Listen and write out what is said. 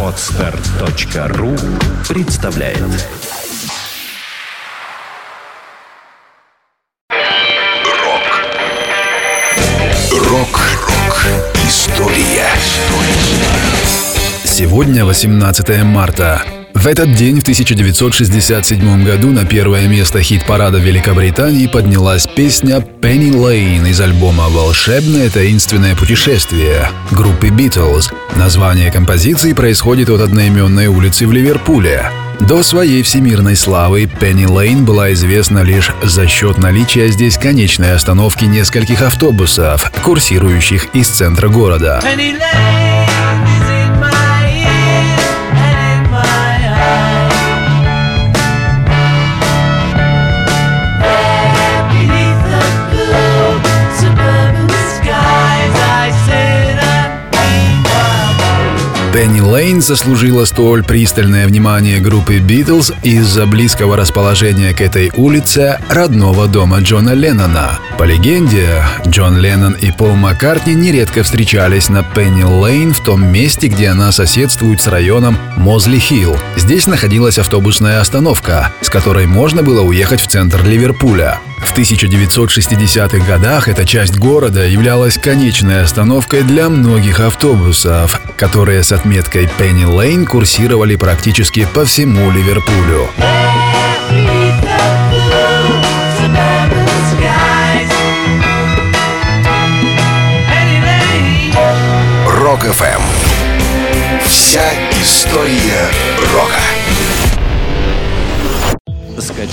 Отстар.ру представляет. Рок. Рок-рок История. Сегодня 18 марта. В этот день, в 1967 году, на первое место хит-парада Великобритании поднялась песня «Penny Lane» из альбома «Волшебное таинственное путешествие» группы Beatles. Название композиции происходит от одноименной улицы в Ливерпуле. До своей всемирной славы Пенни Лейн была известна лишь за счет наличия здесь конечной остановки нескольких автобусов, курсирующих из центра города. Penny Lane Пенни Лейн заслужила столь пристальное внимание группы Битлз из-за близкого расположения к этой улице родного дома Джона Леннона. По легенде, Джон Леннон и Пол Маккартни нередко встречались на Пенни Лейн в том месте, где она соседствует с районом Мозли Хилл. Здесь находилась автобусная остановка, с которой можно было уехать в центр Ливерпуля. В 1960-х годах эта часть города являлась конечной остановкой для многих автобусов, которые с отметкой Penny Lane курсировали практически по всему Ливерпулю. Рок-ФМ Вся история